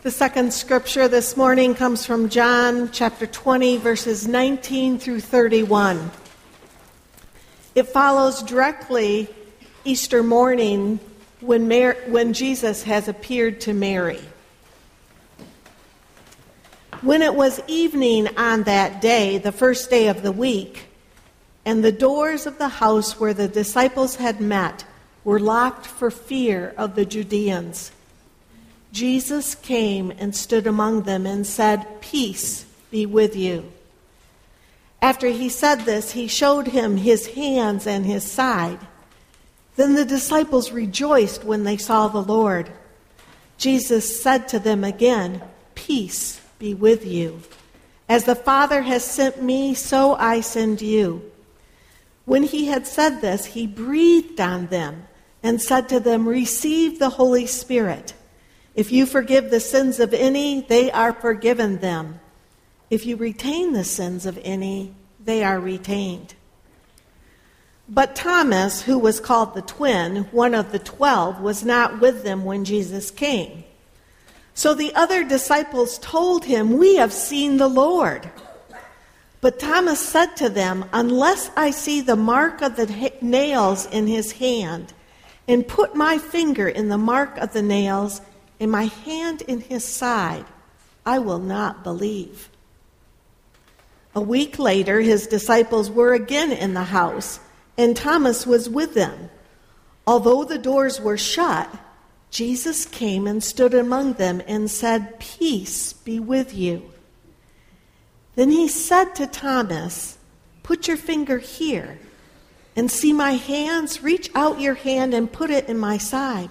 The second scripture this morning comes from John chapter 20, verses 19 through 31. It follows directly Easter morning when, when Jesus has appeared to Mary. When it was evening on that day, the first day of the week, and the doors of the house where the disciples had met were locked for fear of the Judeans. Jesus came and stood among them and said, Peace be with you. After he said this, he showed him his hands and his side. Then the disciples rejoiced when they saw the Lord. Jesus said to them again, Peace be with you. As the Father has sent me, so I send you. When he had said this, he breathed on them and said to them, Receive the Holy Spirit. If you forgive the sins of any, they are forgiven them. If you retain the sins of any, they are retained. But Thomas, who was called the twin, one of the twelve, was not with them when Jesus came. So the other disciples told him, We have seen the Lord. But Thomas said to them, Unless I see the mark of the nails in his hand, and put my finger in the mark of the nails, and my hand in his side, I will not believe. A week later, his disciples were again in the house, and Thomas was with them. Although the doors were shut, Jesus came and stood among them and said, Peace be with you. Then he said to Thomas, Put your finger here and see my hands. Reach out your hand and put it in my side.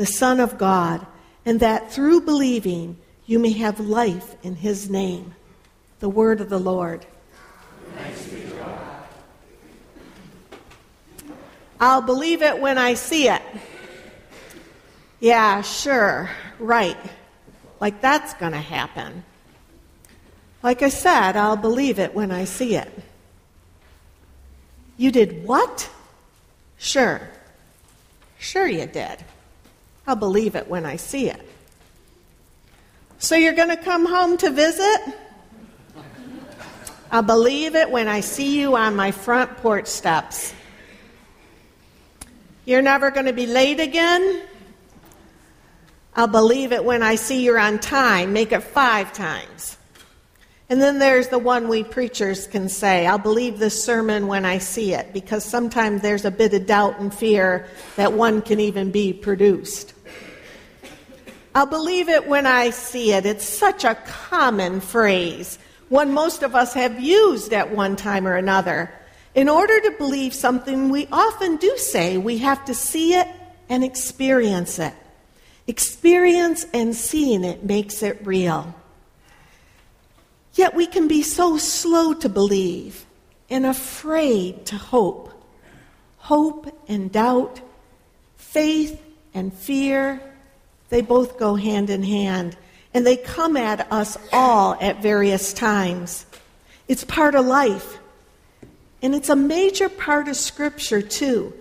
the Son of God, and that through believing you may have life in his name. The word of the Lord. I'll believe it when I see it. Yeah, sure, right. Like that's going to happen. Like I said, I'll believe it when I see it. You did what? Sure. Sure, you did. I'll believe it when I see it. So you're going to come home to visit? I'll believe it when I see you on my front porch steps. You're never going to be late again? I'll believe it when I see you're on time. Make it five times. And then there's the one we preachers can say, I'll believe this sermon when I see it, because sometimes there's a bit of doubt and fear that one can even be produced. I'll believe it when I see it. It's such a common phrase, one most of us have used at one time or another. In order to believe something, we often do say we have to see it and experience it. Experience and seeing it makes it real. Yet we can be so slow to believe and afraid to hope. Hope and doubt, faith and fear, they both go hand in hand, and they come at us all at various times. It's part of life, and it's a major part of Scripture, too.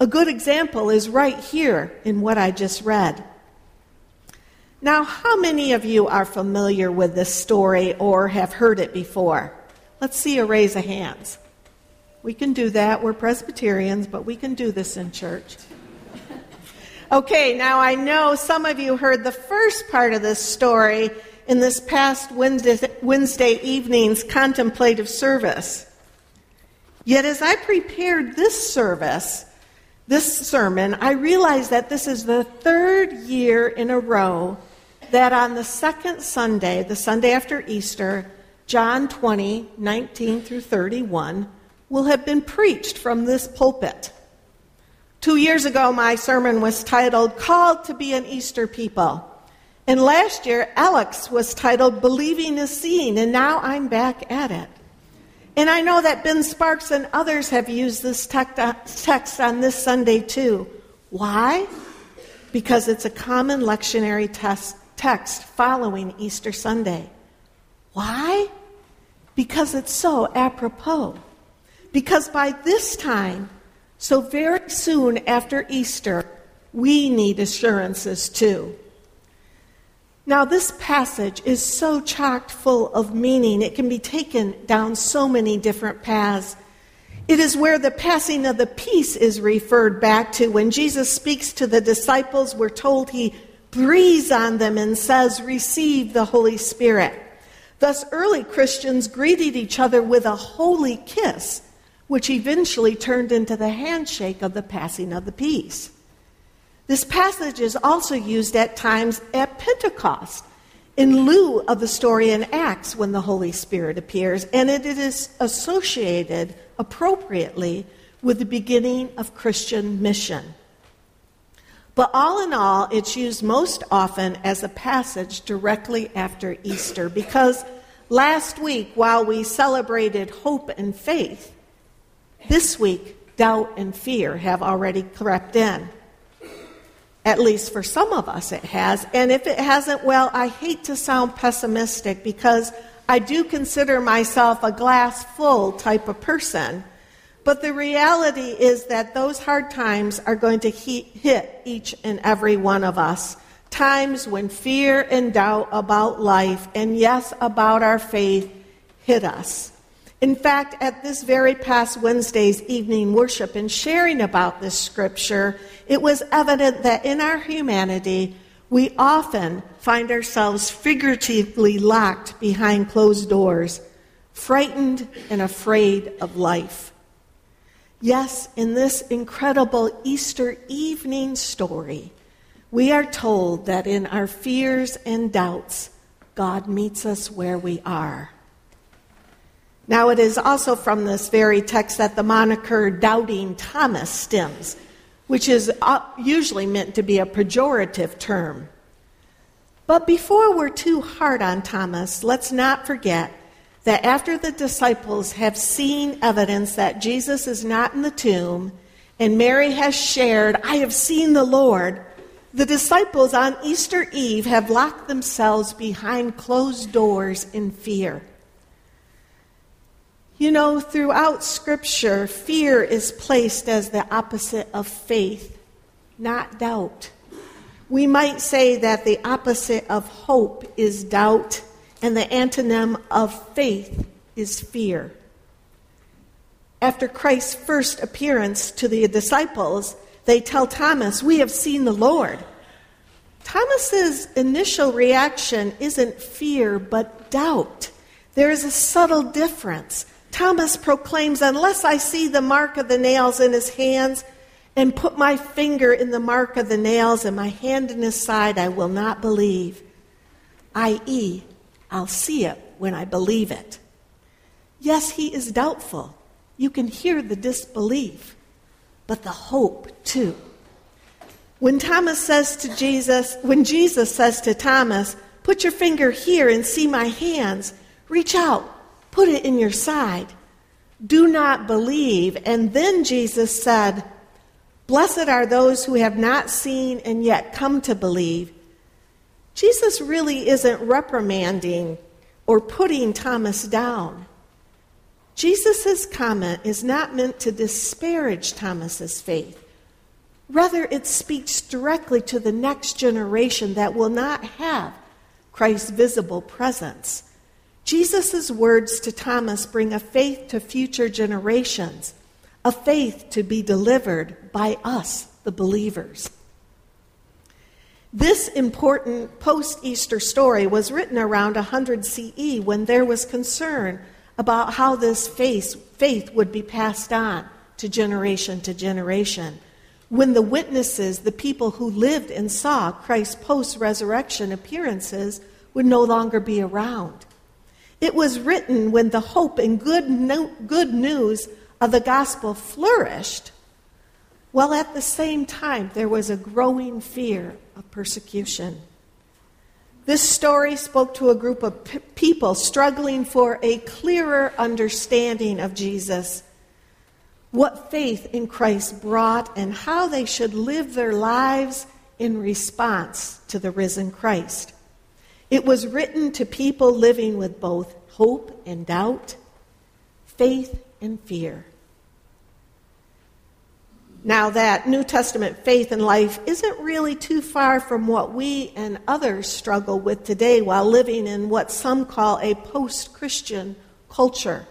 A good example is right here in what I just read. Now, how many of you are familiar with this story or have heard it before? Let's see a raise of hands. We can do that. We're Presbyterians, but we can do this in church. Okay, now I know some of you heard the first part of this story in this past Wednesday, Wednesday evening's contemplative service. Yet as I prepared this service, this sermon, I realized that this is the third year in a row that on the second Sunday, the Sunday after Easter, John 20, 19 through 31, will have been preached from this pulpit. Two years ago, my sermon was titled Called to be an Easter People. And last year, Alex was titled Believing is Seeing, and now I'm back at it. And I know that Ben Sparks and others have used this text uh, on this Sunday too. Why? Because it's a common lectionary text following Easter Sunday. Why? Because it's so apropos. Because by this time, so very soon after Easter, we need assurances too. Now, this passage is so chock full of meaning, it can be taken down so many different paths. It is where the passing of the peace is referred back to. When Jesus speaks to the disciples, we're told he breathes on them and says, Receive the Holy Spirit. Thus, early Christians greeted each other with a holy kiss, which eventually turned into the handshake of the passing of the peace. This passage is also used at times at Pentecost in lieu of the story in Acts when the Holy Spirit appears, and it is associated appropriately with the beginning of Christian mission. But all in all, it's used most often as a passage directly after Easter because last week, while we celebrated hope and faith, this week, doubt and fear have already crept in. At least for some of us, it has. And if it hasn't, well, I hate to sound pessimistic because I do consider myself a glass full type of person. But the reality is that those hard times are going to hit each and every one of us. Times when fear and doubt about life, and yes, about our faith, hit us. In fact, at this very past Wednesday's evening worship and sharing about this scripture, it was evident that in our humanity, we often find ourselves figuratively locked behind closed doors, frightened and afraid of life. Yes, in this incredible Easter evening story, we are told that in our fears and doubts, God meets us where we are. Now, it is also from this very text that the moniker Doubting Thomas stems, which is uh, usually meant to be a pejorative term. But before we're too hard on Thomas, let's not forget that after the disciples have seen evidence that Jesus is not in the tomb, and Mary has shared, I have seen the Lord, the disciples on Easter Eve have locked themselves behind closed doors in fear. You know, throughout Scripture, fear is placed as the opposite of faith, not doubt. We might say that the opposite of hope is doubt, and the antonym of faith is fear. After Christ's first appearance to the disciples, they tell Thomas, We have seen the Lord. Thomas's initial reaction isn't fear, but doubt. There is a subtle difference. Thomas proclaims, Unless I see the mark of the nails in his hands and put my finger in the mark of the nails and my hand in his side, I will not believe. I.e., I'll see it when I believe it. Yes, he is doubtful. You can hear the disbelief, but the hope too. When Thomas says to Jesus, when Jesus says to Thomas, Put your finger here and see my hands, reach out Put it in your side. Do not believe. And then Jesus said, Blessed are those who have not seen and yet come to believe. Jesus really isn't reprimanding or putting Thomas down. Jesus' comment is not meant to disparage Thomas's faith. Rather, it speaks directly to the next generation that will not have Christ's visible presence. Jesus' words to Thomas bring a faith to future generations, a faith to be delivered by us, the believers. This important post Easter story was written around 100 CE when there was concern about how this faith, faith would be passed on to generation to generation. When the witnesses, the people who lived and saw Christ's post resurrection appearances, would no longer be around. It was written when the hope and good, no, good news of the gospel flourished, while at the same time there was a growing fear of persecution. This story spoke to a group of p- people struggling for a clearer understanding of Jesus, what faith in Christ brought, and how they should live their lives in response to the risen Christ. It was written to people living with both hope and doubt, faith and fear. Now, that New Testament faith and life isn't really too far from what we and others struggle with today while living in what some call a post Christian culture.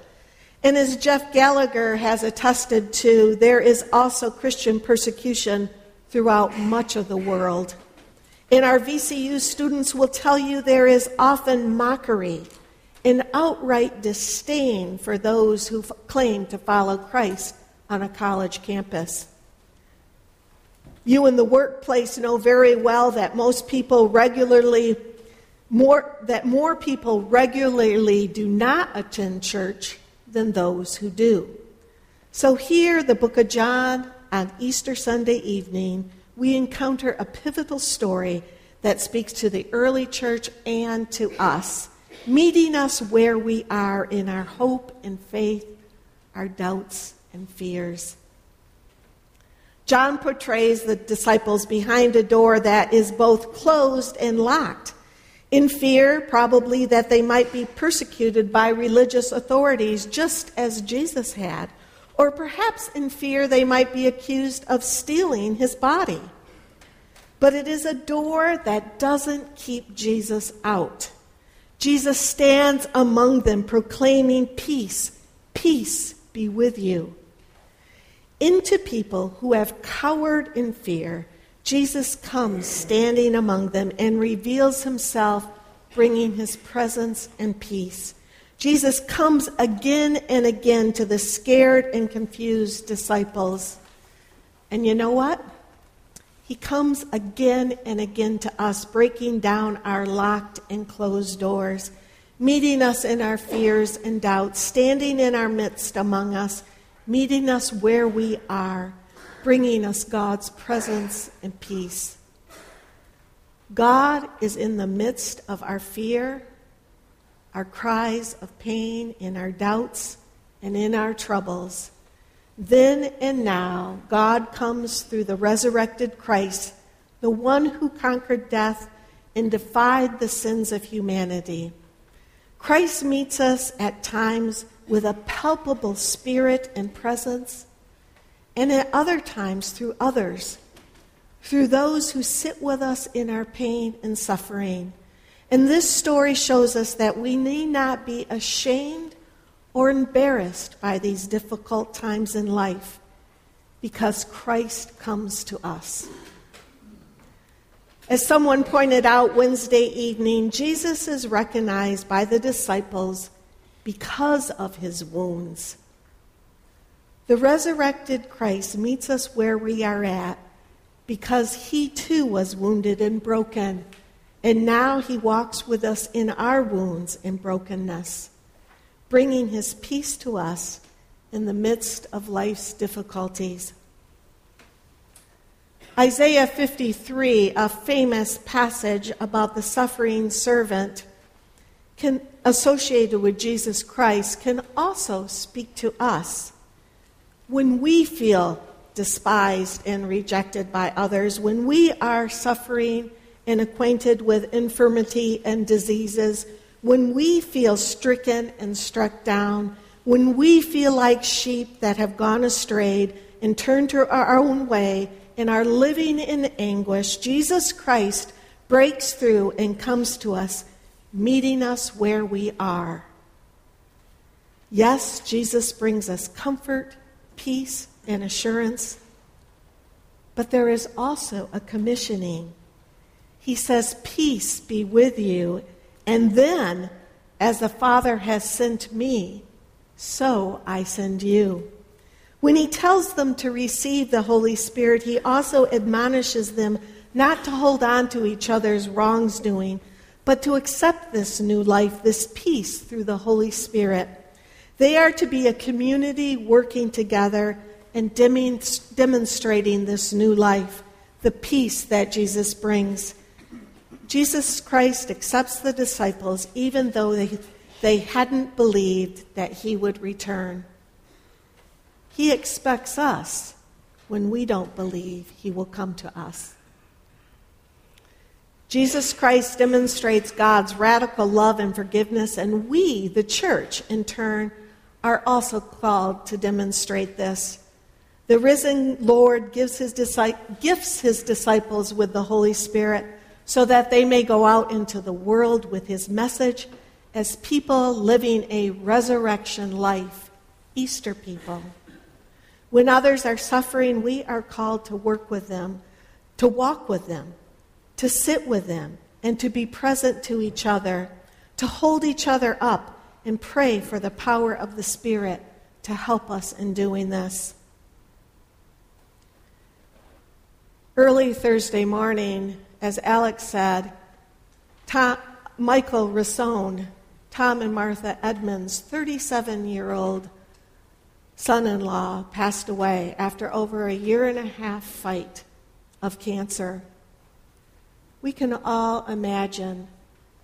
And as Jeff Gallagher has attested to, there is also Christian persecution throughout much of the world. In our VCU, students will tell you there is often mockery and outright disdain for those who claim to follow Christ on a college campus. You in the workplace know very well that most people regularly more that more people regularly do not attend church than those who do. So here the book of John on Easter Sunday evening, we encounter a pivotal story that speaks to the early church and to us, meeting us where we are in our hope and faith, our doubts and fears. John portrays the disciples behind a door that is both closed and locked, in fear, probably, that they might be persecuted by religious authorities, just as Jesus had, or perhaps in fear they might be accused of stealing his body. But it is a door that doesn't keep Jesus out. Jesus stands among them, proclaiming peace. Peace be with you into people who have cowered in fear, Jesus comes standing among them and reveals himself, bringing his presence and peace. Jesus comes again and again to the scared and confused disciples. And you know what? He comes again and again to us, breaking down our locked and closed doors, meeting us in our fears and doubts, standing in our midst among us meeting us where we are, bringing us God's presence and peace. God is in the midst of our fear, our cries of pain, in our doubts, and in our troubles. Then and now, God comes through the resurrected Christ, the one who conquered death and defied the sins of humanity. Christ meets us at times with a palpable spirit and presence, and at other times through others, through those who sit with us in our pain and suffering. And this story shows us that we need not be ashamed or embarrassed by these difficult times in life because Christ comes to us. As someone pointed out Wednesday evening, Jesus is recognized by the disciples because of his wounds. The resurrected Christ meets us where we are at because he too was wounded and broken, and now he walks with us in our wounds and brokenness, bringing his peace to us in the midst of life's difficulties. Isaiah 53, a famous passage about the suffering servant, can associated with Jesus Christ can also speak to us. When we feel despised and rejected by others, when we are suffering and acquainted with infirmity and diseases, when we feel stricken and struck down, when we feel like sheep that have gone astray and turned to our own way and are living in anguish, Jesus Christ breaks through and comes to us meeting us where we are. Yes, Jesus brings us comfort, peace, and assurance, but there is also a commissioning. He says, Peace be with you, and then, as the Father has sent me, so I send you. When he tells them to receive the Holy Spirit, he also admonishes them not to hold on to each other's wrongs doing but to accept this new life, this peace through the Holy Spirit. They are to be a community working together and demonstrating this new life, the peace that Jesus brings. Jesus Christ accepts the disciples even though they, they hadn't believed that he would return. He expects us when we don't believe he will come to us. Jesus Christ demonstrates God's radical love and forgiveness, and we, the church, in turn, are also called to demonstrate this. The risen Lord gives his gifts his disciples with the Holy Spirit so that they may go out into the world with his message as people living a resurrection life, Easter people. When others are suffering, we are called to work with them, to walk with them, to sit with them, and to be present to each other, to hold each other up and pray for the power of the Spirit to help us in doing this. Early Thursday morning, as Alex said, Tom, Michael Rassone, Tom and Martha Edmonds' 37 year old son in law, passed away after over a year and a half fight of cancer. We can all imagine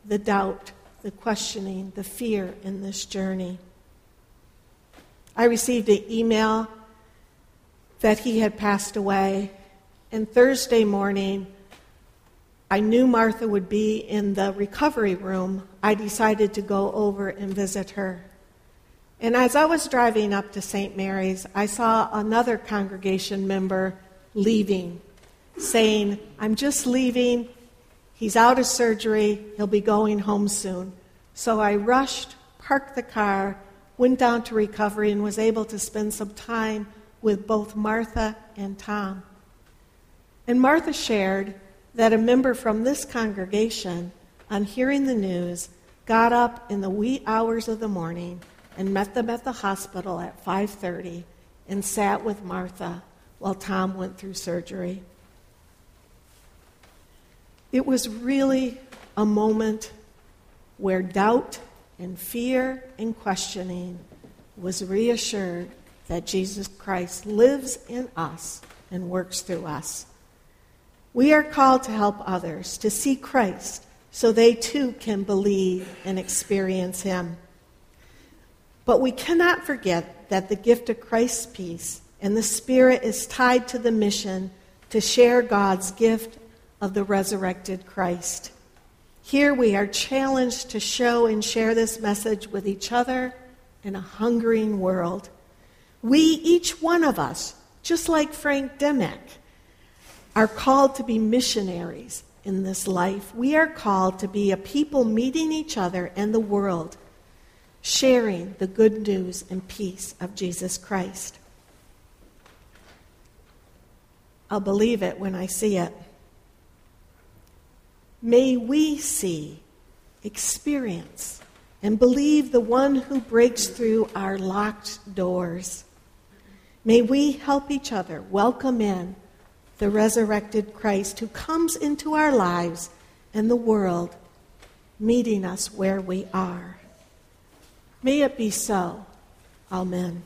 the doubt, the questioning, the fear in this journey. I received an email that he had passed away, and Thursday morning, I knew Martha would be in the recovery room. I decided to go over and visit her. And as I was driving up to St. Mary's, I saw another congregation member leaving, saying, I'm just leaving. He's out of surgery. He'll be going home soon. So I rushed, parked the car, went down to recovery, and was able to spend some time with both Martha and Tom. And Martha shared that a member from this congregation, on hearing the news, got up in the wee hours of the morning and met them at the hospital at 5:30 and sat with Martha while Tom went through surgery. It was really a moment where doubt and fear and questioning was reassured that Jesus Christ lives in us and works through us. We are called to help others to see Christ so they too can believe and experience Him. But we cannot forget that the gift of Christ's peace and the Spirit is tied to the mission to share God's gift of the resurrected Christ. Here we are challenged to show and share this message with each other in a hungering world. We, each one of us, just like Frank Demick, are called to be missionaries in this life. We are called to be a people meeting each other and the world, sharing the good news and peace of Jesus Christ. I'll believe it when I see it. May we see, experience, and believe the one who breaks through our locked doors. May we help each other welcome in the resurrected Christ who comes into our lives and the world, meeting us where we are. May it be so. Amen.